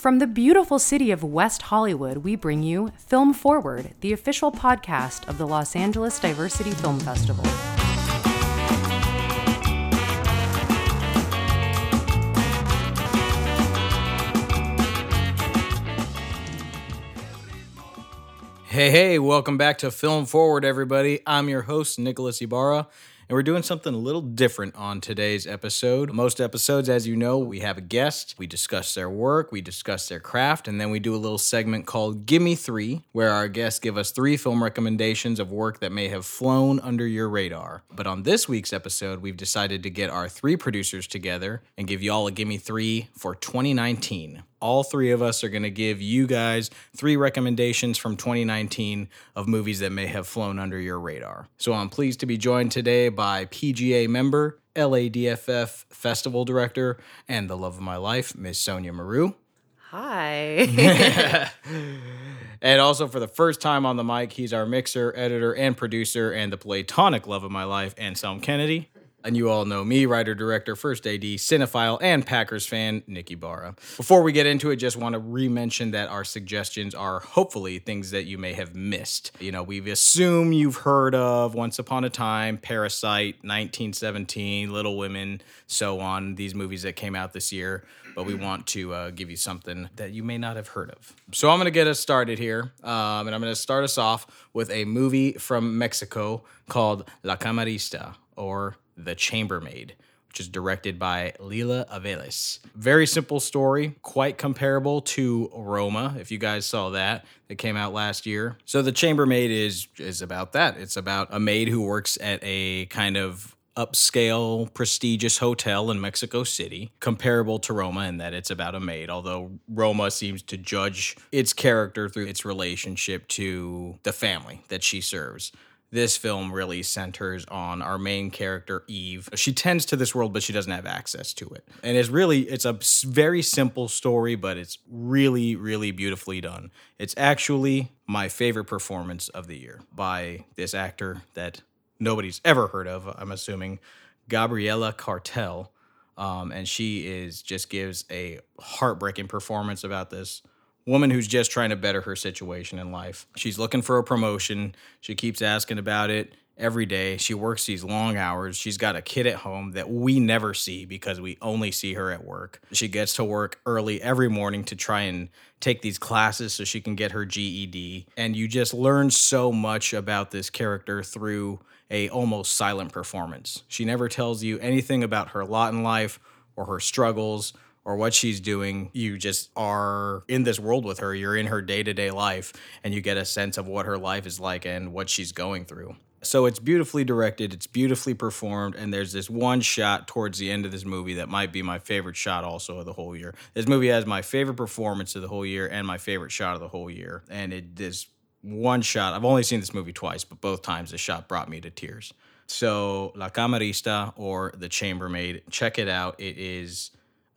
From the beautiful city of West Hollywood, we bring you Film Forward, the official podcast of the Los Angeles Diversity Film Festival. Hey, hey, welcome back to Film Forward, everybody. I'm your host, Nicholas Ibarra, and we're doing something a little different on today's episode. Most episodes, as you know, we have a guest, we discuss their work, we discuss their craft, and then we do a little segment called Gimme Three, where our guests give us three film recommendations of work that may have flown under your radar. But on this week's episode, we've decided to get our three producers together and give y'all a Gimme Three for 2019 all three of us are going to give you guys three recommendations from 2019 of movies that may have flown under your radar. So I'm pleased to be joined today by PGA member, LADFF festival director, and the love of my life, Miss Sonia Maru. Hi. and also for the first time on the mic, he's our mixer, editor, and producer, and the platonic love of my life, Anselm Kennedy. And you all know me, writer, director, first AD, cinephile, and Packers fan, Nick Ibarra. Before we get into it, just want to re-mention that our suggestions are hopefully things that you may have missed. You know, we assume you've heard of Once Upon a Time, Parasite, 1917, Little Women, so on, these movies that came out this year. But we want to uh, give you something that you may not have heard of. So I'm going to get us started here. Um, and I'm going to start us off with a movie from Mexico called La Camarista, or the Chambermaid, which is directed by Lila Aviles. Very simple story, quite comparable to Roma, if you guys saw that. That came out last year. So the Chambermaid is is about that. It's about a maid who works at a kind of upscale, prestigious hotel in Mexico City, comparable to Roma in that it's about a maid, although Roma seems to judge its character through its relationship to the family that she serves this film really centers on our main character eve. She tends to this world but she doesn't have access to it. And it's really it's a very simple story but it's really really beautifully done. It's actually my favorite performance of the year by this actor that nobody's ever heard of i'm assuming Gabriela Cartol. Um, and she is just gives a heartbreaking performance about this woman who's just trying to better her situation in life. She's looking for a promotion. She keeps asking about it every day. She works these long hours. She's got a kid at home that we never see because we only see her at work. She gets to work early every morning to try and take these classes so she can get her GED. And you just learn so much about this character through a almost silent performance. She never tells you anything about her lot in life or her struggles or what she's doing. You just are in this world with her. You're in her day to day life and you get a sense of what her life is like and what she's going through. So it's beautifully directed, it's beautifully performed, and there's this one shot towards the end of this movie that might be my favorite shot also of the whole year. This movie has my favorite performance of the whole year and my favorite shot of the whole year. And it is one shot. I've only seen this movie twice, but both times the shot brought me to tears. So La Camarista or The Chambermaid, check it out. It is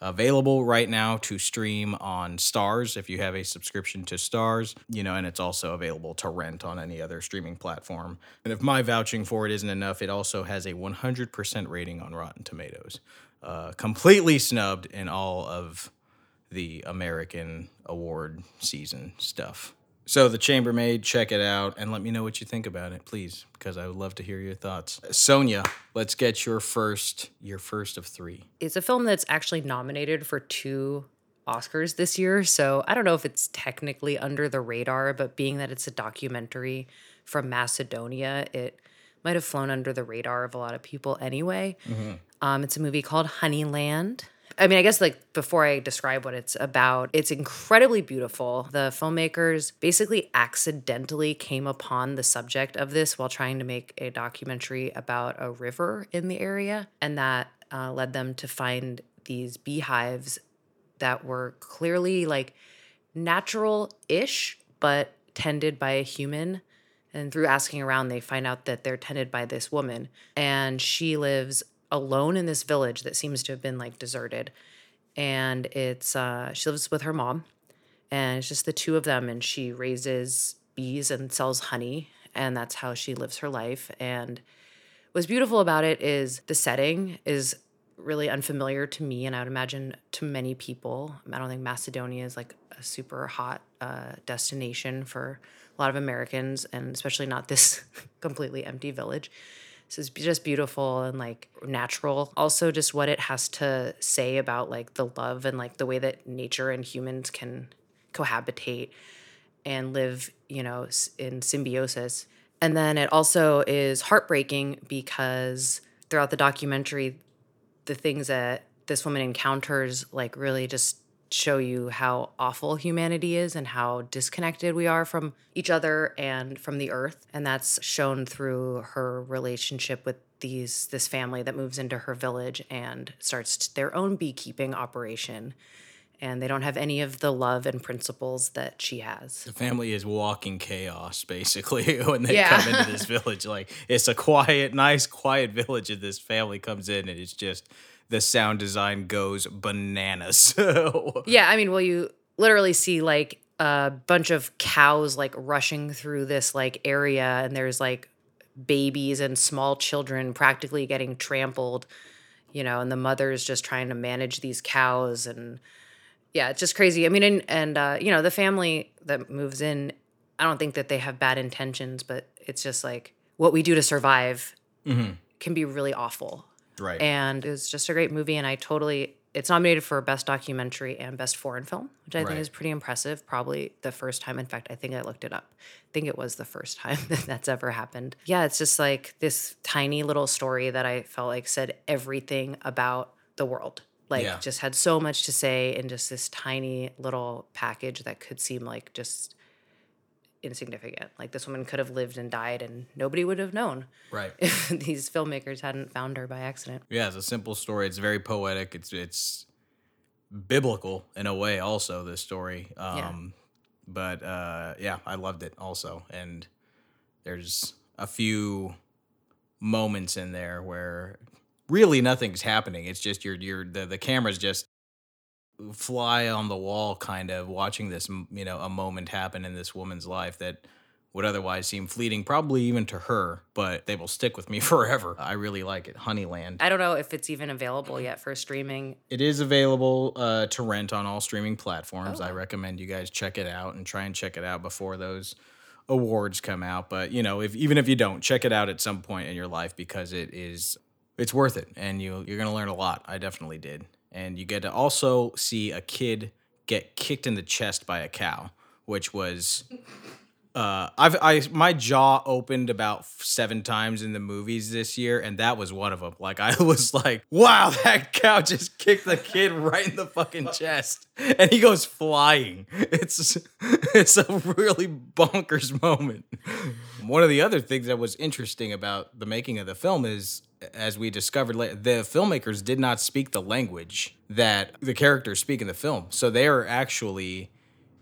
available right now to stream on Starz if you have a subscription to Starz, you know, and it's also available to rent on any other streaming platform. And if my vouching for it isn't enough, it also has a 100% rating on Rotten Tomatoes. Uh, completely snubbed in all of the American award season stuff. So the Chambermaid, check it out and let me know what you think about it, please, because I would love to hear your thoughts. Sonia, let's get your first your first of 3. It's a film that's actually nominated for two Oscars this year, so I don't know if it's technically under the radar, but being that it's a documentary from Macedonia, it might have flown under the radar of a lot of people anyway. Mm-hmm. Um, it's a movie called Honeyland. I mean, I guess like before I describe what it's about, it's incredibly beautiful. The filmmakers basically accidentally came upon the subject of this while trying to make a documentary about a river in the area. And that uh, led them to find these beehives that were clearly like natural ish, but tended by a human. And through asking around, they find out that they're tended by this woman. And she lives alone in this village that seems to have been like deserted. And it's uh, she lives with her mom, and it's just the two of them. And she raises bees and sells honey, and that's how she lives her life. And what's beautiful about it is the setting is really unfamiliar to me, and I would imagine to many people. I don't think Macedonia is like a super hot uh, destination for a lot of Americans, and especially not this completely empty village. So it's just beautiful and like natural. Also, just what it has to say about like the love and like the way that nature and humans can cohabitate and live, you know, in symbiosis. And then it also is heartbreaking because throughout the documentary, the things that this woman encounters like really just show you how awful humanity is and how disconnected we are from each other and from the earth and that's shown through her relationship with these this family that moves into her village and starts their own beekeeping operation and they don't have any of the love and principles that she has. The family is walking chaos basically when they yeah. come into this village. Like it's a quiet, nice, quiet village, and this family comes in, and it's just the sound design goes bananas. yeah, I mean, well, you literally see like a bunch of cows like rushing through this like area, and there's like babies and small children practically getting trampled, you know, and the mother's just trying to manage these cows and yeah, it's just crazy. I mean, and, and uh, you know, the family that moves in, I don't think that they have bad intentions, but it's just like what we do to survive mm-hmm. can be really awful. Right. And it was just a great movie, and I totally. It's nominated for best documentary and best foreign film, which I right. think is pretty impressive. Probably the first time. In fact, I think I looked it up. I think it was the first time that that's ever happened. Yeah, it's just like this tiny little story that I felt like said everything about the world like yeah. just had so much to say in just this tiny little package that could seem like just insignificant. Like this woman could have lived and died and nobody would have known. Right. If these filmmakers hadn't found her by accident. Yeah, it's a simple story. It's very poetic. It's it's biblical in a way also this story. Um yeah. but uh yeah, I loved it also and there's a few moments in there where really nothing's happening. It's just you're you're the the camera's just fly on the wall kind of watching this you know a moment happen in this woman's life that would otherwise seem fleeting probably even to her but they will stick with me forever i really like it honeyland i don't know if it's even available yet for streaming it is available uh, to rent on all streaming platforms oh. i recommend you guys check it out and try and check it out before those awards come out but you know if even if you don't check it out at some point in your life because it is it's worth it and you you're going to learn a lot. I definitely did. And you get to also see a kid get kicked in the chest by a cow, which was uh, I've I my jaw opened about seven times in the movies this year, and that was one of them. Like I was like, "Wow, that cow just kicked the kid right in the fucking chest," and he goes flying. It's it's a really bonkers moment. One of the other things that was interesting about the making of the film is, as we discovered later, the filmmakers did not speak the language that the characters speak in the film, so they are actually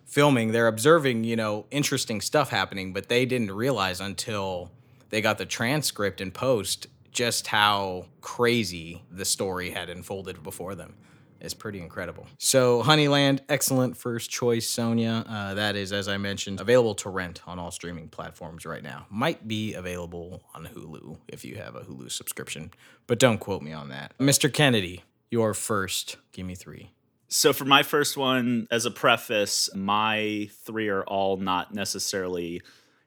filming, they're observing, you know, interesting stuff happening, but they didn't realize until they got the transcript and post just how crazy the story had unfolded before them. It's pretty incredible. So, Honeyland, excellent first choice, Sonia. Uh, that is, as I mentioned, available to rent on all streaming platforms right now. Might be available on Hulu if you have a Hulu subscription, but don't quote me on that. Mr. Kennedy, your first. Give me three. So, for my first one, as a preface, my three are all not necessarily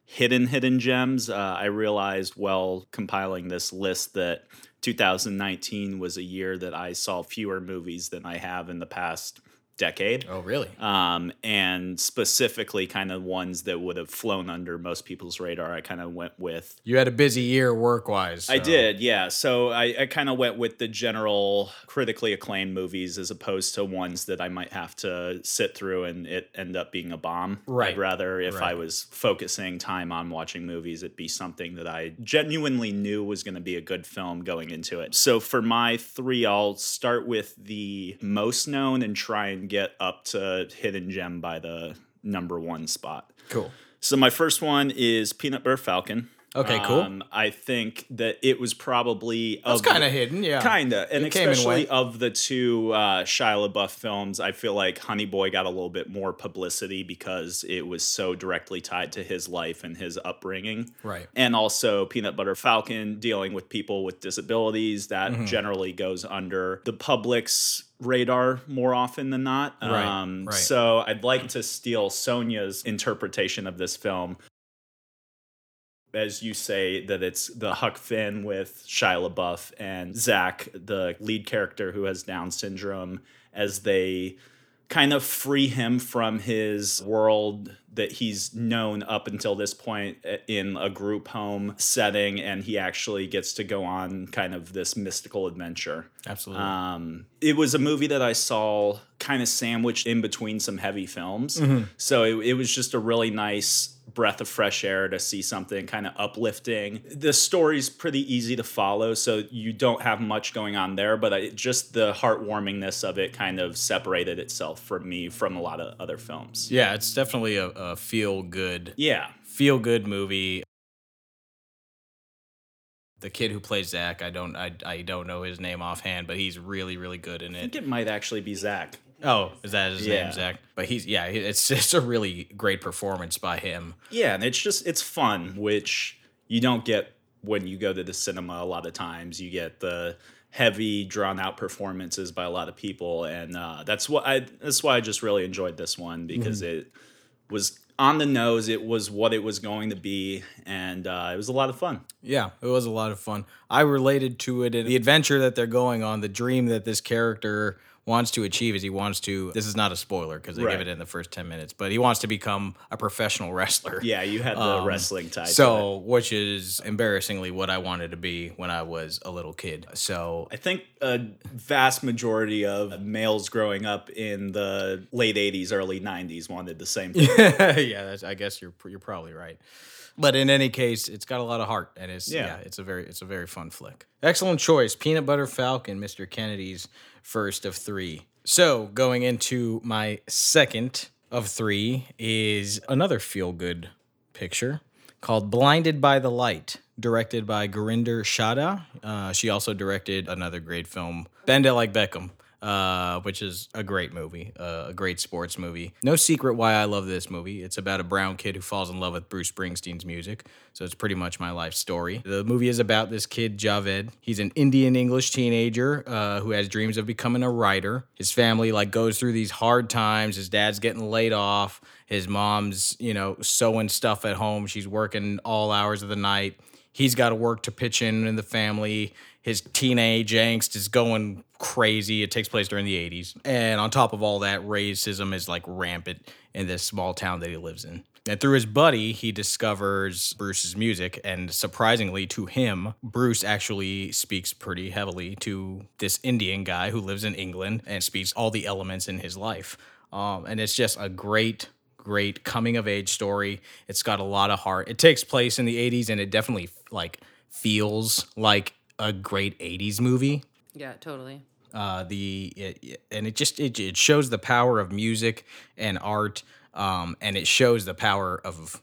hidden hidden gems. Uh, I realized while compiling this list that 2019 was a year that I saw fewer movies than I have in the past decade. Oh, really? Um, and specifically, kind of ones that would have flown under most people's radar. I kind of went with. You had a busy year work wise. So. I did, yeah. So I, I kind of went with the general critically acclaimed movies as opposed to ones that I might have to sit through and it end up being a bomb. Right. I'd rather if right. I was focusing time on watching movies, it'd be something that I genuinely knew was going to be a good film going into it. So for my three, I'll start with the most known and try and get up to Hidden Gem by the number one spot. Cool. So my first one is Peanut Butter Falcon. Okay, cool. Um, I think that it was probably That's of the- kind of hidden, yeah. Kinda, and It especially wet. of the two uh, Shia LaBeouf films, I feel like Honey Boy got a little bit more publicity because it was so directly tied to his life and his upbringing. Right. And also Peanut Butter Falcon dealing with people with disabilities that Mm-hmm. generally goes under the public's radar more often than not. Right, Um, right. So I'd like to steal Sonia's interpretation of this film as you say that it's the Huck Finn with Shia LaBeouf and Zach, the lead character who has Down syndrome, as they kind of free him from his world that he's known up until this point uh, in a group home setting, and he actually gets to go on kind of this mystical adventure. Absolutely. Um, it was a movie that I saw kind of sandwiched in between some heavy films. So it, it was just a really nice breath of fresh air to see something kind of uplifting. The story's pretty easy to follow, so you don't have much going on there, but it, just the heartwarmingness of it kind of separated itself from me from a lot of other films. yeah, it's definitely a, a feel good Yeah. feel good movie. The kid who plays Zach, I don't I, I don't know his name offhand, but he's really really good in it. I think it. it might actually be Zach. Oh, is that his Yeah. name, Zach? But he's yeah, it's it's a really great performance by him. Yeah, and it's just it's fun, which you don't get when you go to the cinema a lot of times. You get the heavy, drawn out performances by a lot of people, and uh, that's what I that's why I just really enjoyed this one because it was on the nose. It was what it was going to be, and uh, it was a lot of fun. Yeah, it was a lot of fun. I related to it. and The adventure that they're going on, the dream that this character wants to achieve is he wants to. This is not a spoiler because they Right. give it in the first ten minutes, but he wants to become a professional wrestler. Yeah, you had the Um, wrestling it. So, which is embarrassingly what I wanted to be when I was a little kid. So, I think a vast majority of males growing up in the late '80s, early '90s wanted the same thing. yeah, that's, I guess you're you're probably right. But in any case, it's got a lot of heart, and it's yeah. Yeah. it's a very it's a very fun flick. Excellent choice, Peanut Butter Falcon, Mr. Kennedy's first of three. So going into my second of three is another feel good picture called Blinded by the Light, directed by Gurinder Chadha. Uh, she also directed another great film, Bend It Like Beckham. Uh, which is a great movie, uh, a great sports movie. No secret why I love this movie. It's about a brown kid who falls in love with Bruce Springsteen's music, so it's pretty much my life story. The movie is about this kid Javed. He's an Indian English teenager uh, who has dreams of becoming a writer. His family like goes through these hard times. His dad's getting laid off. His mom's you know sewing stuff at home. She's working all hours of the night he's got to work to pitch in in the family. His teenage angst is going crazy. It takes place during the 80s. And on top of all that, racism is like rampant in this small town that he lives in. And through his buddy, he discovers Bruce's music. And surprisingly to him, Bruce actually speaks pretty heavily to this Indian guy who lives in England and speaks all the elements in his life. Um, and it's just a great great coming of age story. It's got a lot of heart. It takes place in the 80s and it definitely like feels like a great 80s movie. Yeah, totally. Uh, the it, and it just it, it shows the power of music and art um, and it shows the power of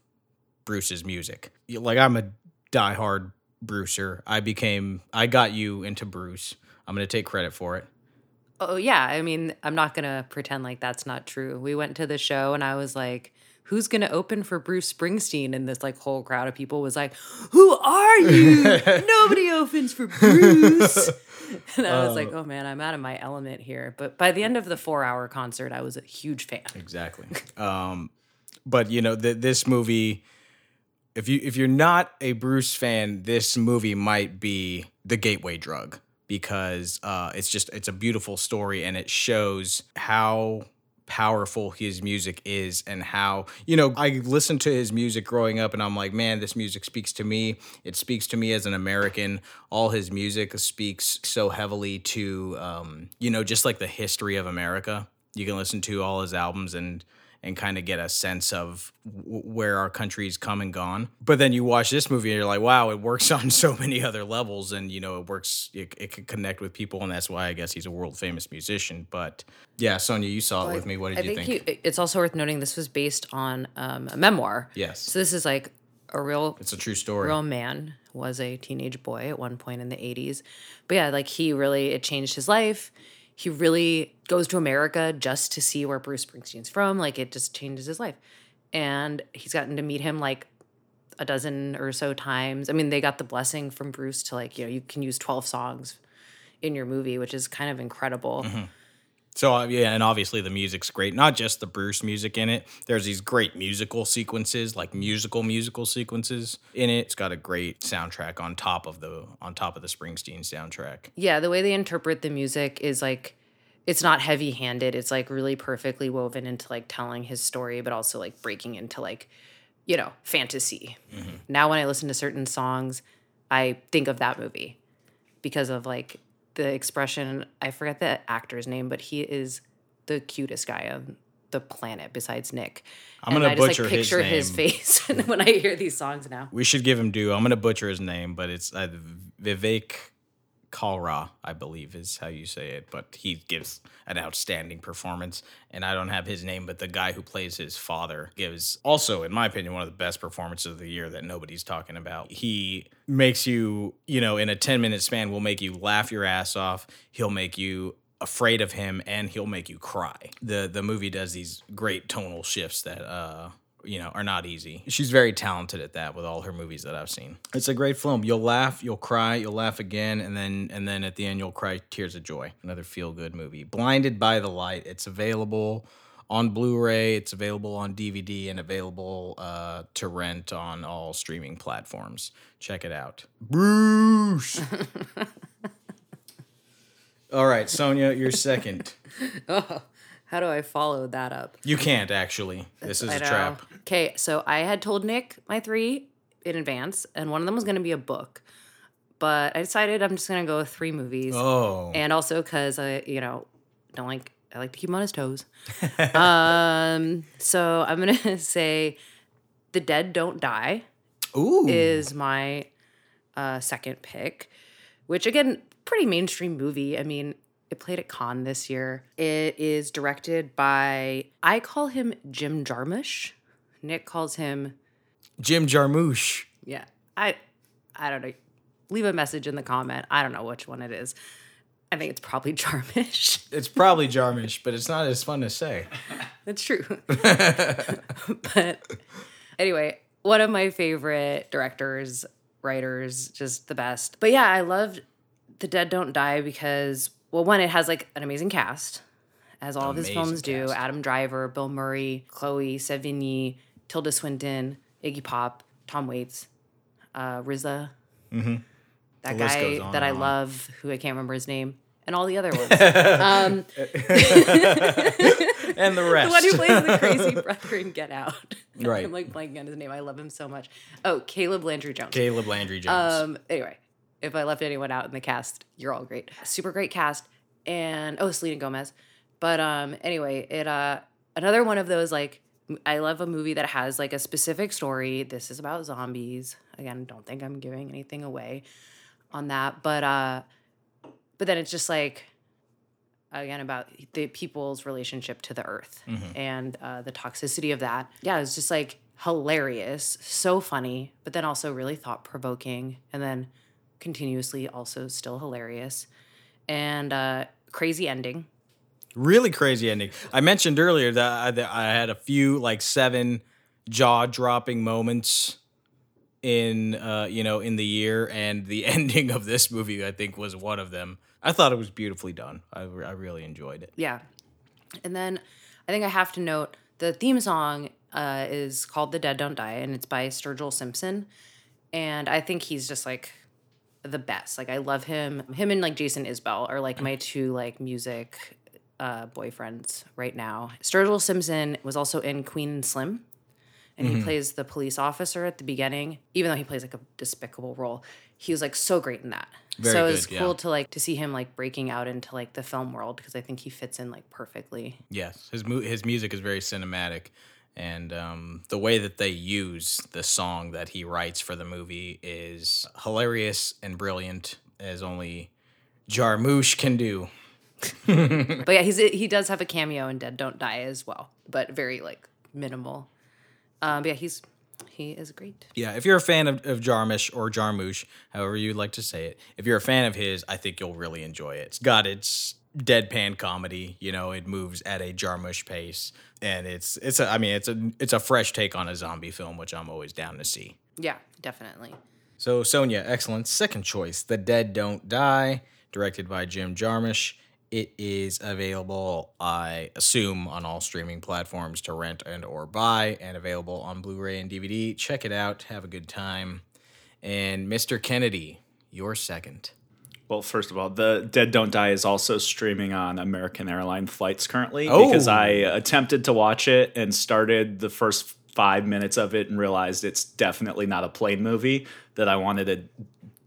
Bruce's music. Like I'm a diehard Brucer. I became I got you into Bruce. I'm going to take credit for it. Oh yeah, I mean, I'm not gonna pretend like that's not true. We went to the show and I was like, "Who's gonna open for Bruce Springsteen?" And this like whole crowd of people was like, "Who are you? Nobody opens for Bruce." and I was like, "Oh man, I'm out of my element here." But by the end of the four hour concert, I was a huge fan. Exactly. um, but you know, th- this movie, if you if you're not a Bruce fan, this movie might be the gateway drug because uh, it's just it's a beautiful story and it shows how powerful his music is and how you know I listened to his music growing up and I'm like man this music speaks to me. It speaks to me as an American. All his music speaks so heavily to um, you know just like the history of America. You can listen to all his albums and and kind of get a sense of w- where our country's come and gone. But then you watch this movie and you're like, wow, it works on so many other levels, and you know, it works. It, it can connect with people, and that's why I guess he's a world famous musician. But yeah, Sonia, you saw it with me. What did I you think, think? you- it's also worth noting this was based on um, a memoir. Yes. So this is like a real It's a true story. real man was a teenage boy at one point in the 80s but yeah like he really it changed his life he really goes to america just to see where bruce springsteen's from like it just changes his life. And he's gotten to meet him like a dozen or so times. I mean they got the blessing from bruce to like you know you can use 12 songs in your movie which is kind of incredible mm-hmm. So uh, yeah, and obviously the music's great. Not just the Bruce music in it. There's these great musical sequences, like musical musical sequences in it. It's got a great soundtrack on top of the on top of the Springsteen soundtrack. yeah the way they interpret the music is like it's not heavy handed it's like really perfectly woven into like telling his story but also like breaking into like you know fantasy now when i listen to certain songs i think of that movie because of like the expression i forget the actor's name but he is the cutest guy on the planet besides nick I'm gonna I just, butcher like his picture his, name. face when i hear these songs now We should give him due. I'm gonna butcher his name, but it's uh, Vivek Kalra, I believe is how you say it. But he gives an outstanding performance, and I don't have his name, but the guy who plays his father gives also, in my opinion, one of the best performances of the year that nobody's talking about. He makes you, you know, in a 10 minute span, will make you laugh your ass off. He'll make you afraid of him and he'll make you cry. The the movie does these great tonal shifts that uh you know are not easy. She's very talented at that with all her movies that I've seen. It's a great film. You'll laugh, you'll cry, you'll laugh again and then and then at the end you'll cry tears of joy. Another feel good movie. Blinded by the Light. It's available on Blu-ray, it's available on DVD and available uh, to rent on all streaming platforms. Check it out. Bruce. All right, Sonia, you're second. how do i follow that up You can't actually. This is I a know. trap. Okay, so I had told Nick my three in advance, and one of them was going to be a book. But I decided I'm just going to go with three movies. Oh, And also because I, you know, don't like, I like to keep him on his toes. um, so I'm going to say The Dead Don't Die ooh, is my uh, second pick, which again, pretty mainstream movie. I mean, it played at Cannes this year. It is directed by, I call him Jim Jarmusch. Nick calls him, Jim Jarmusch. yeah, I, I don't know. Leave a message in the comment. I don't know which one it is. I think it's probably Jarmusch. It's probably Jarmusch, but it's not as fun to say. That's true. but anyway, one of my favorite directors, writers, just the best. But yeah, I loved The Dead Don't Die because, well, one, it has like an amazing cast, as all of his films do. cast. Adam Driver, Bill Murray, Chloe Sevigny, Tilda Swinton, Iggy Pop, Tom Waits, uh, RZA. That The list guy that I on. love, who I can't remember his name, and all the other ones. um, And the rest. the one who plays the crazy brother in Get Out. Right. I'm like blanking on his name. I love him so much. Oh, Caleb Landry Jones. Caleb Landry Jones. Um. Anyway, if I left anyone out in the cast, you're all great. Super great cast, and oh, Selena Gomez. But um. Anyway, it uh another one of those like I love a movie that has like a specific story. This is about zombies. Again, don't think I'm giving anything away on that, but uh, but then it's just like again about the people's relationship to the earth and uh, the toxicity of that. Yeah, it's just like hilarious, so funny, but then also really thought provoking, and then continuously also still hilarious, and uh, crazy ending. really crazy ending. I mentioned earlier that I, that I had a few like seven jaw dropping moments in uh you know in the year and the ending of this movie I think was one of them. I thought it was beautifully done. I, I really enjoyed it. Yeah. And then I think I have to note the theme song uh, is called The Dead Don't Die, and it's by Sturgill Simpson. And I think he's just like the best. Like I love him. Him and like Jason Isbell are like my two like music uh, boyfriends right now. Sturgill Simpson was also in Queen and Slim. And he plays the police officer at the beginning, even though he plays like a despicable role. He was like so great in that. Very so it was good, cool yeah. to like to see him like breaking out into like the film world because I think he fits in like perfectly. Yes, his mu- his music is very cinematic, and um, the way that they use the song that he writes for the movie is hilarious and brilliant, as only Jarmusch can do. But yeah, he's he does have a cameo in Dead Don't Die as well, but very like minimal. Um, but yeah, he's He is great. Yeah, if you're a fan of, of Jarmusch or Jarmusch, however you'd like to say it, if you're a fan of his, I think you'll really enjoy it. It's got its deadpan comedy, you know, it moves at a Jarmusch pace, and it's it's a I mean it's a it's a fresh take on a zombie film, which I'm always down to see. Yeah, definitely. So Sonia, excellent second choice, The Dead Don't Die, directed by Jim Jarmusch. It is available, I assume, on all streaming platforms to rent and or buy, and available on Blu-ray and DVD. Check it out, have a good time. And Mr. Kennedy, your second. Well, first of all, The Dead Don't Die is also streaming on American Airline flights currently Oh. because I attempted to watch it and started the first five minutes of it and realized it's definitely not a plane movie, that I wanted to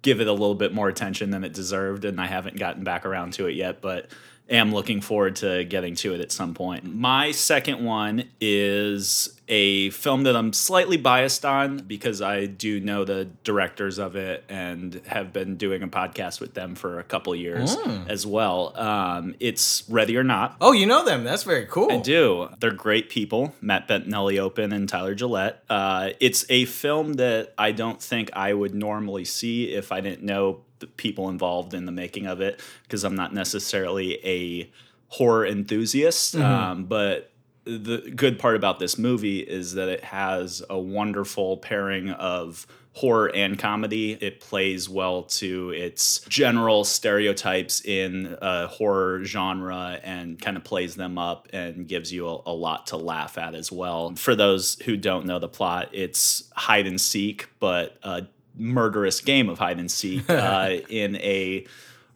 give it a little bit more attention than it deserved, and I haven't gotten back around to it yet, but am looking forward to getting to it at some point. My second one is a film that I'm slightly biased on because I do know the directors of it and have been doing a podcast with them for a couple years as well. Um, it's Ready or Not. Oh, you know them. That's very cool. I do. They're great people. Matt Bettinelli-Olpin and Tyler Gillett. Uh, it's a film that I don't think I would normally see if I didn't know the people involved in the making of it, because I'm not necessarily a horror enthusiast. Mm-hmm. Um, but the good part about this movie is that it has a wonderful pairing of horror and comedy. It plays well to its general stereotypes in a horror genre and kind of plays them up and gives you a, a lot to laugh at as well. For those who don't know the plot, it's hide and seek, but a murderous game of hide and seek uh, in a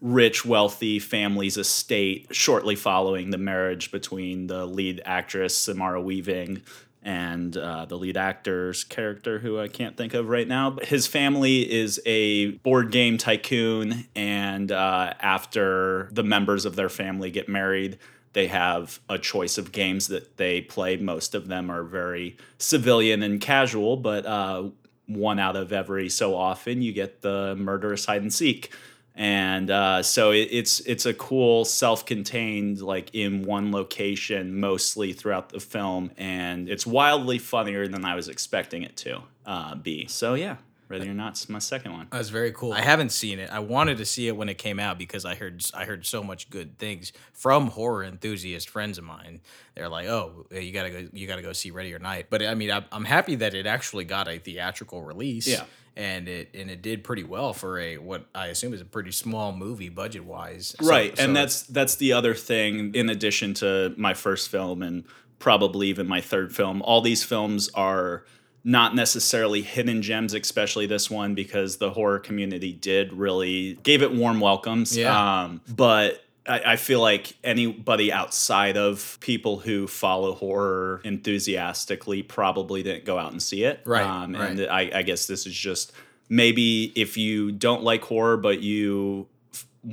rich, wealthy family's estate shortly following the marriage between the lead actress, Samara Weaving, and uh, the lead actor's character, who I can't think of right now. But his family is a board game tycoon, and uh, after the members of their family get married, they have a choice of games that they play. Most of them are very civilian and casual, but uh, one out of every so often you get the murderous hide and seek. And uh, so it, it's it's a cool self-contained like in one location mostly throughout the film. And it's wildly funnier than i was expecting it to uh, be. So yeah ready or not's my second one That's very cool. I haven't seen it. I wanted to see it when it came out because I heard I heard so much good things from horror enthusiast friends of mine. They're like, "Oh, you gotta go, you gotta go see Ready or Night." But I mean, I'm, I'm happy that it actually got a theatrical release. Yeah. and it and it did pretty well for a what I assume is a pretty small movie budget wise. right and that's that's the other thing in addition to my first film and probably even my third film all these films are not necessarily hidden gems especially this one because the horror community did really gave it warm welcomes Yeah. um, but I, I feel like anybody outside of people who follow horror enthusiastically probably didn't go out and see it Right, um, and right. I, I guess this is just maybe if you don't like horror but you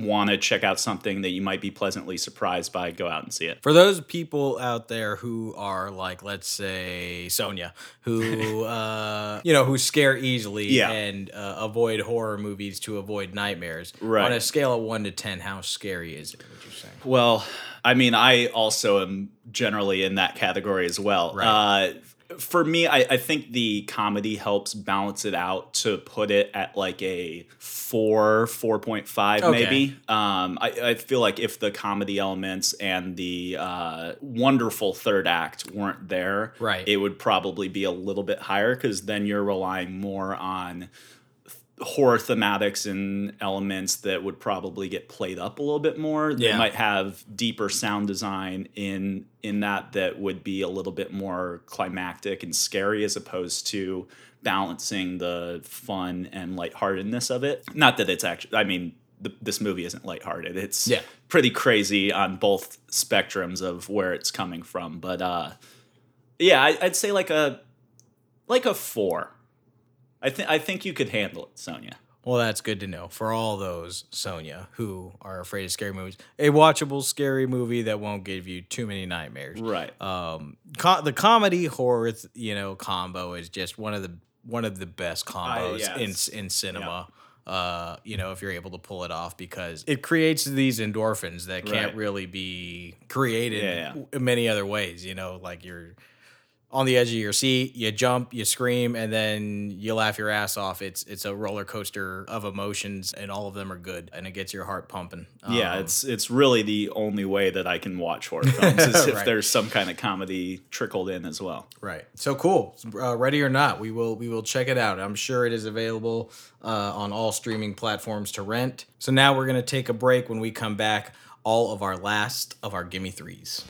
want to check out something that you might be pleasantly surprised by, go out and see it. For those people out there who are like, let's say Sonia, who uh, you know who scare easily Yeah. and uh, avoid horror movies to avoid nightmares. Right. On a scale of one to ten, how scary is it? Would you say? Well, I mean, I also am generally in that category as well. Right. Uh, for me, I, I think the comedy helps balance it out to put it at like a four, 4.5 Okay. maybe. Um, I, I feel like if the comedy elements and the uh, wonderful third act weren't there, Right. it would probably be a little bit higher because then you're relying more on horror thematics and elements that would probably get played up a little bit more. They Yeah. might have deeper sound design in in that that would be a little bit more climactic and scary as opposed to balancing the fun and lightheartedness of it. Not that it's actually I mean th- this movie isn't lighthearted. It's Yeah. pretty crazy on both spectrums of where it's coming from, but uh yeah, I, I'd say like a like a 4. I think I think you could handle it, Sonia. Well, that's good to know for all those Sonia who are afraid of scary movies. A watchable scary movie that won't give you too many nightmares. Right. Um, co- the comedy horror, th- you know, combo is just one of the one of the best combos yes. in in cinema. Uh, you know, if you're able to pull it off, because it creates these endorphins that can't Right. really be created Yeah, yeah. in many other ways. You know, like you're on the edge of your seat. You jump, you scream, and then you laugh your ass off. It's it's a roller coaster of emotions, and all of them are good, and it gets your heart pumping. Yeah, Um, it's it's really the only way that I can watch horror films is if Right. there's some kind of comedy trickled in as well. Right. So cool. Uh, ready or not, we will we will check it out. I'm sure it is available uh, on all streaming platforms to rent. So now we're gonna take a break. When we come back, all of our last of our gimme threes.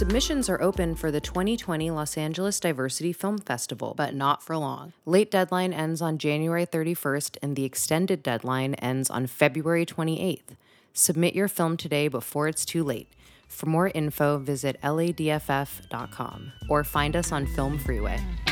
Submissions are open for the 2020 Los Angeles Diversity Film Festival, but not for long. Late deadline ends on January 31st, and the extended deadline ends on February 28th. Submit your film today before it's too late. For more info, visit ladff.com or find us on FilmFreeway.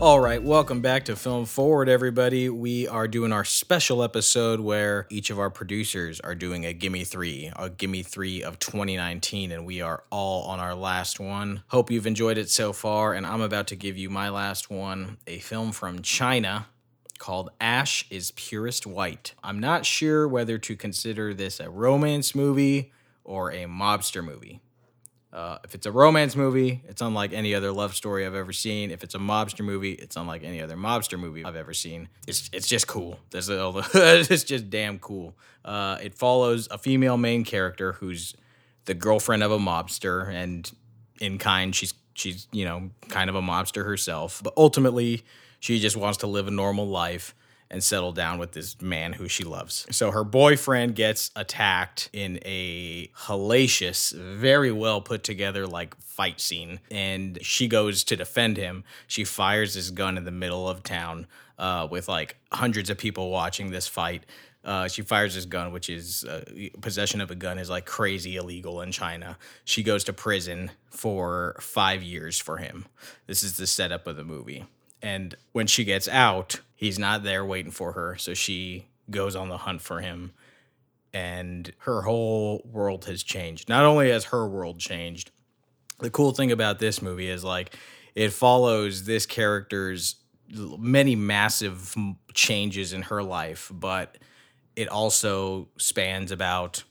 All right, welcome back to Film Forward, everybody. We are doing our special episode where each of our producers are doing a Gimme Three, a Gimme Three of 2019, and we are all on our last one. Hope you've enjoyed it so far, and I'm about to give you my last one a film from China called Ash is Purest White. I'm not sure whether to consider this a romance movie or a mobster movie. Uh, if it's a romance movie, it's unlike any other love story I've ever seen. If it's a mobster movie, it's unlike any other mobster movie I've ever seen. It's it's just cool. There's it's just damn cool. Uh, it follows a female main character who's the girlfriend of a mobster, and in kind, she's she's you know kind of a mobster herself. But ultimately, she just wants to live a normal life and settle down with this man who she loves. So her boyfriend gets attacked in a hellacious, very well put together like fight scene, and she goes to defend him. She fires this gun in the middle of town uh, with like hundreds of people watching this fight. Uh, she fires this gun, which is uh, possession of a gun is like crazy illegal in China. She goes to prison for five years for him. This is the setup of the movie. And when she gets out, he's not there waiting for her. So she goes on the hunt for him. And her whole world has changed. Not only has her world changed, the cool thing about this movie is like it follows this character's many massive changes in her life, but it also spans about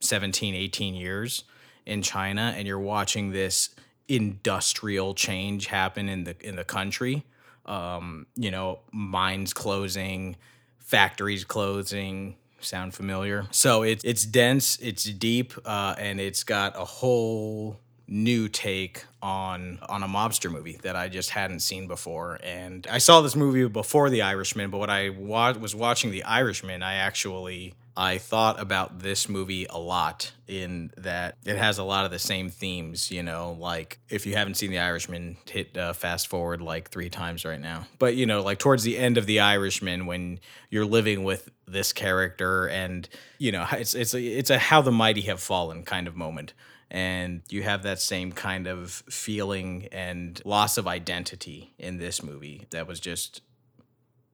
17, 18 years in China. And you're watching this industrial change happen in the in the country um, you know, mines closing, factories closing. Sound familiar? So it's it's dense, it's deep, uh, and it's got a whole new take on on a mobster movie that I just hadn't seen before. And I saw this movie before The Irishman, but when I wa- was watching The Irishman, I actually I thought about this movie a lot in that it has a lot of the same themes, you know, like if you haven't seen The Irishman, hit uh, fast forward like three times right now. But, you know, like towards the end of The Irishman, when you're living with this character and, you know, it's, it's, a, it's a how the mighty have fallen kind of moment. And you have that same kind of feeling and loss of identity in this movie that was just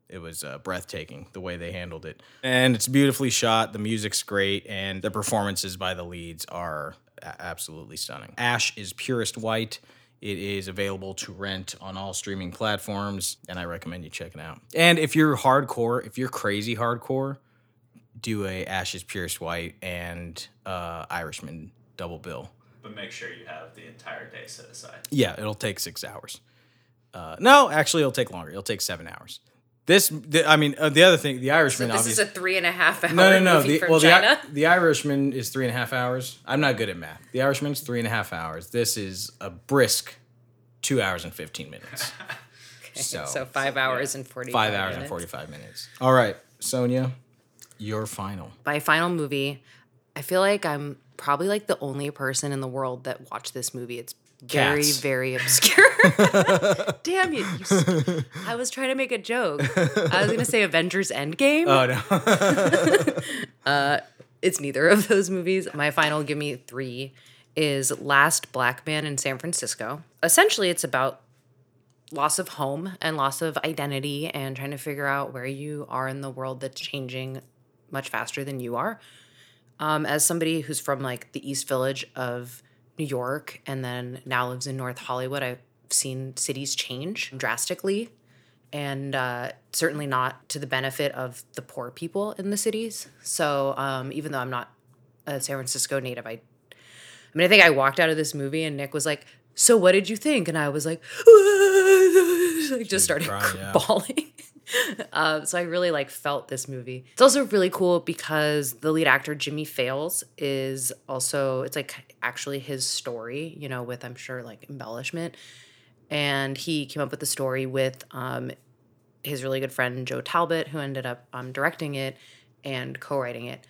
it was uh, breathtaking the way they handled it and it's beautifully shot the music's great and the performances by the leads are a- absolutely stunning ash is purest white it is available to rent on all streaming platforms and i recommend you check it out and if you're hardcore if you're crazy hardcore do a ash is purest white and uh, irishman double bill But make sure you have the entire day set aside. yeah, it'll take six hours. Uh, no, actually, it'll take longer. It'll take seven hours. This, the, I mean, uh, the other thing, the Irishman. This is a three and a half hour no, no, no. movie The, well, the, China. I- the Irishman is three and a half hours. I'm not good at math. The Irishman's three and a half hours. This is a brisk two hours and fifteen minutes. so, so five hours and forty. five hours and forty-five minutes. All right, Sonia, your final. my final movie, I feel like I'm probably like the only person in the world that watched this movie. It's very, Cats. very obscure. Damn you. you s- I was trying to make a joke. I was going to say Avengers Endgame. Oh no. it's neither of those movies. My final give me three is Last Black Man in San Francisco. Essentially, it's about loss of home and loss of identity and trying to figure out where you are in the world that's changing much faster than you are. Um, as somebody who's from like the East Village of New York and then now lives in North Hollywood, I've seen cities change drastically and uh, certainly not to the benefit of the poor people in the cities. So um, even though I'm not a San Francisco native, I, I mean, I think I walked out of this movie and Nick was like, "So what did you think?" And I was like, like just started cry, yeah. bawling. Um, so I really like felt this movie. It's also really cool because the lead actor Jimmy Fails is also it's like actually his story, you know, with I'm sure like embellishment. And he came up with the story with um, his really good friend Joe Talbot, who ended up um, directing it and co-writing it.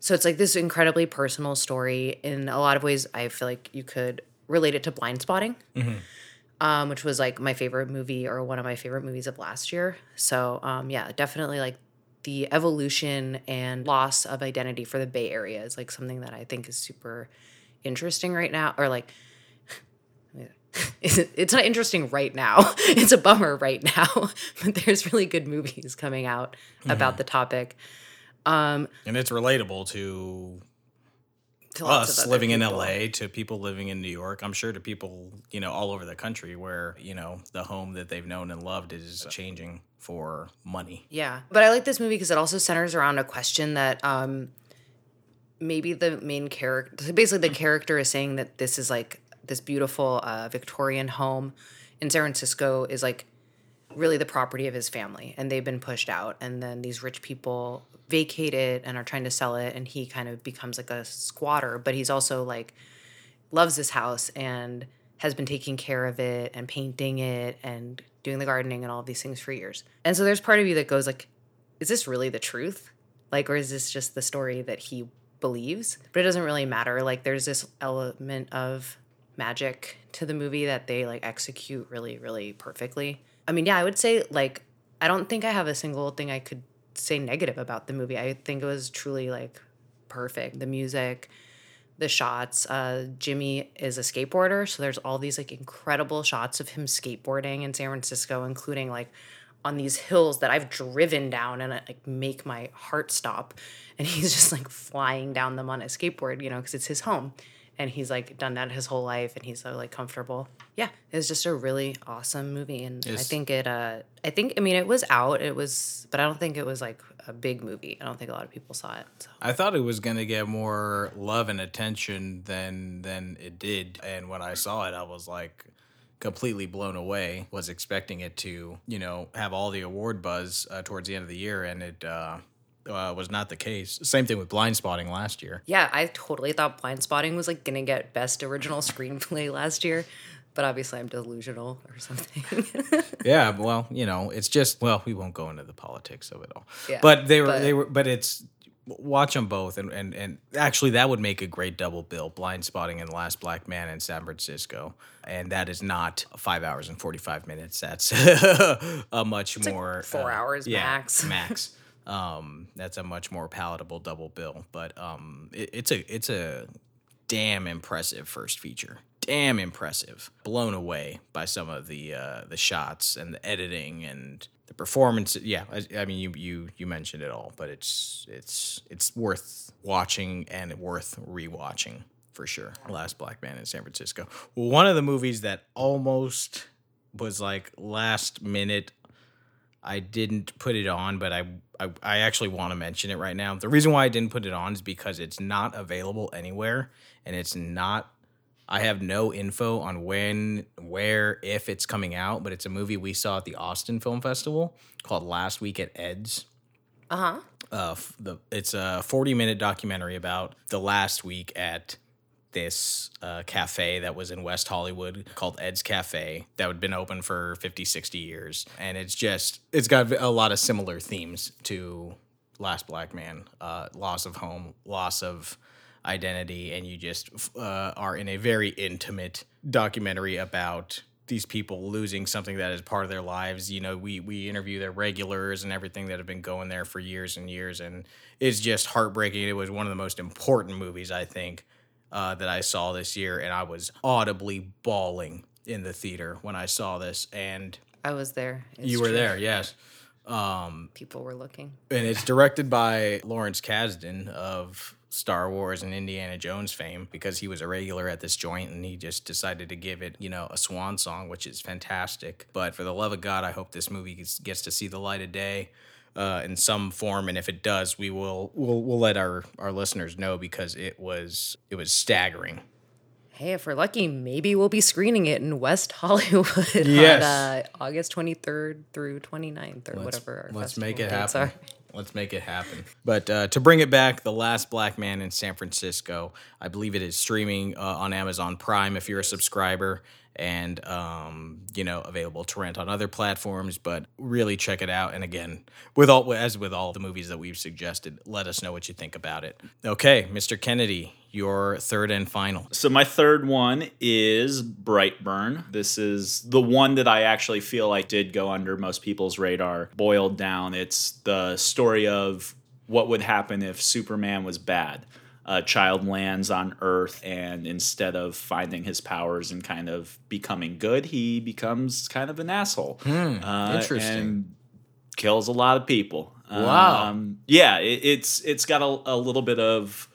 So it's like this incredibly personal story. In a lot of ways, I feel like you could relate it to Blindspotting um, which was like my favorite movie or one of my favorite movies of last year. So um, yeah, definitely like the evolution and loss of identity for the Bay Area is like something that I think is super interesting right now, or like. It's not interesting right now. It's a bummer right now, but there's really good movies coming out about the topic. and it's relatable to to us living in. LA to people living in New York. I'm sure to people, you know, all over the country where, you know, the home that they've known and loved is changing for money. Yeah. But I like this movie because it also centers around a question that um maybe the main character basically the character is saying that this is like this beautiful uh, Victorian home in San Francisco is like really the property of his family and they've been pushed out and then these rich people vacate it and are trying to sell it and he kind of becomes like a squatter but he's also like loves this house and has been taking care of it and painting it and doing the gardening and all these things for years. And so there's part of you that goes like, is this really the truth? Like, or is this just the story that he believes? But it doesn't really matter. Like, there's this element of magic to the movie that they like execute really, really perfectly. I mean, yeah, I would say like I don't think I have a single thing I could say negative about the movie. I think it was truly like perfect. The music, the shots. Uh, Jimmy is a skateboarder, so there's all these like incredible shots of him skateboarding in San Francisco, including like on these hills that I've driven down and it, like make my heart stop. And he's just like flying down them on a skateboard, you know, because it's his home, and he's like done that his whole life, and he's so like comfortable. Yeah, it was just a really awesome movie, and I think it. uh I think I mean it was out. It was, but I don't think it was like a big movie. I don't think a lot of people saw it. So. I thought it was going to get more love and attention than than it did, and when I saw it, I was like completely blown away. Was expecting it to, you know, have all the award buzz uh, towards the end of the year, and it uh, uh, was not the case. Same thing with Blindspotting last year. Yeah, I totally thought Blindspotting was like gonna get best original screenplay last year, but obviously I'm delusional or something. yeah, well, you know, it's just well, we won't go into the politics of it all. Yeah, but they were but- they were but it's watch them both and and and actually that would make a great double bill Blindspotting and the last black man in san francisco and that is not five hours and 45 minutes that's a much more four hours max. max um that's a much more palatable double bill but um it, it's a it's a damn impressive first feature. Damn impressive. Blown away by some of the uh, the shots and the editing and the performance. Yeah, I, I mean you you you mentioned it all, but it's it's it's worth watching and worth rewatching for sure. Last Black Man in San Francisco. One of the movies that almost was like last minute I didn't put it on, but I, I I actually want to mention it right now. The reason why I didn't put it on is because it's not available anywhere, and it's not. I have no info on when, where, if it's coming out, but it's a movie we saw at the Austin Film Festival called Last Week at Ed's. Uh huh. Uh, the it's a 40 minute documentary about the last week at this uh, cafe that was in West Hollywood called Ed's Cafe that had been open for 50, 60 years. And it's just, it's got a lot of similar themes to Last Black Man uh, loss of home, loss of identity. And you just uh, are in a very intimate documentary about these people losing something that is part of their lives. You know, we we interview their regulars and everything that have been going there for years and years, and it's just heartbreaking. It was one of the most important movies I think uh, that I saw this year, and I was audibly bawling in the theater when I saw this. And I was there. It's you were true. there, yes. Um, People were looking. and it's directed by Lawrence Kasdan of Star Wars and Indiana Jones fame because he was a regular at this joint and he just decided to give it, you know, a swan song, which is fantastic. But for the love of God, I hope this movie gets, gets to see the light of day. Uh, in some form, and if it does, we will we'll, we'll let our, our listeners know because it was it was staggering. Hey, if we're lucky, maybe we'll be screening it in West Hollywood Yes. on uh, August 23rd through 29th or whatever. Our Let's make it happen. are. Let's make it happen. But uh, to bring it back, The Last Black Man in San Francisco, I believe it is streaming uh, on Amazon Prime if you're a subscriber and, um, you know, available to rent on other platforms. But really check it out. And again, with all, as with all the movies that we've suggested, let us know what you think about it. Okay, Mr. Kennedy, your third and final. So my third one is Brightburn. This is the one that I actually feel like did go under most people's radar. Boiled down, it's the story of what would happen if Superman was bad. A child lands on Earth, and instead of finding his powers and kind of becoming good, he becomes kind of an asshole. Uh, interesting. And kills a lot of people. Wow. Um, yeah, it, it's it's got a, a little bit of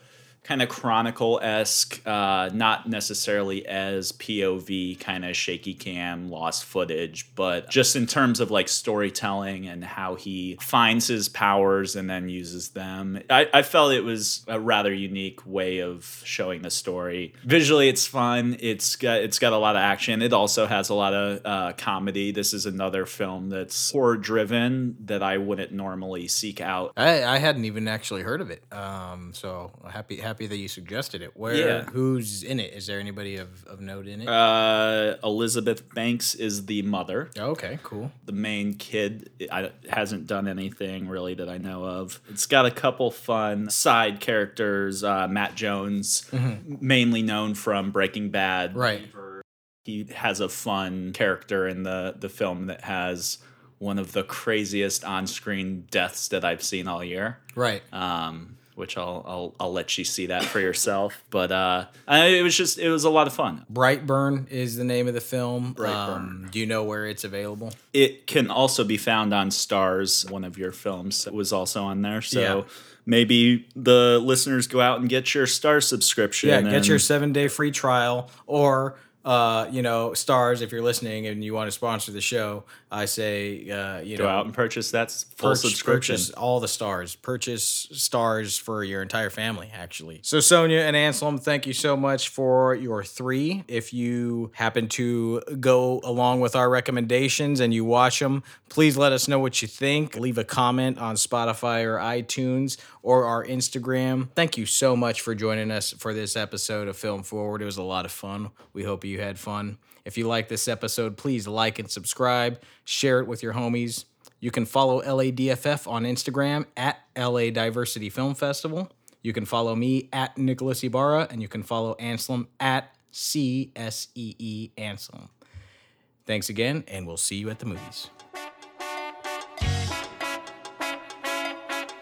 kind of chronicle esque, uh, not necessarily as POV kind of shaky cam lost footage, but just in terms of like storytelling and how he finds his powers and then uses them. I, I felt it was a rather unique way of showing the story. Visually, it's fun. It's got it's got a lot of action. It also has a lot of uh, comedy. This is another film that's horror driven that I wouldn't normally seek out. I, I hadn't even actually heard of it. Um, so happy happy that you suggested it. Where Yeah. who's in it? Is there anybody of, of note in it? Uh, Elizabeth Banks is the mother. okay, cool. The main kid I, hasn't done anything really that I know of. It's got a couple fun side characters. Uh, Matt Jones, mainly known from Breaking Bad. Right. He has a fun character in the the film that has one of the craziest on screen deaths that I've seen all year Right. um, which I'll, I'll I'll let you see that for yourself. But uh, I, it was just it was a lot of fun. Brightburn is the name of the film. Brightburn. Um, do you know where it's available? It can also be found on Starz, one of your films was also on there. So Yeah. maybe the listeners go out and get your Star subscription. Yeah, get your seven day free trial or uh, you know, Starz if you're listening and you want to sponsor the show, I say uh, you know go know out and purchase that full Purchase- subscription. Purchase all the stars. Purchase stars for your entire family, actually. So, Sonia and Anselm, thank you so much for your three. If you happen to go along with our recommendations and you watch them, please let us know what you think. Leave a comment on Spotify or iTunes or our Instagram. Thank you so much for joining us for this episode of Film Forward. It was a lot of fun. We hope you had fun. If you like this episode, please like and subscribe, share it with your homies. You can follow LADFF on Instagram at LA Diversity Film Festival. You can follow me at Nicholas Ibarra, and you can follow Anselm at CSEE Anselm. Thanks again, and we'll see you at the movies.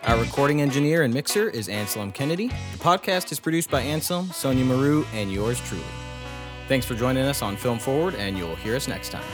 Our recording engineer and mixer is Anselm Kennedy. The podcast is produced by Anselm, Sonia Maru, and yours truly. Thanks for joining us on Film Forward, and you'll hear us next time.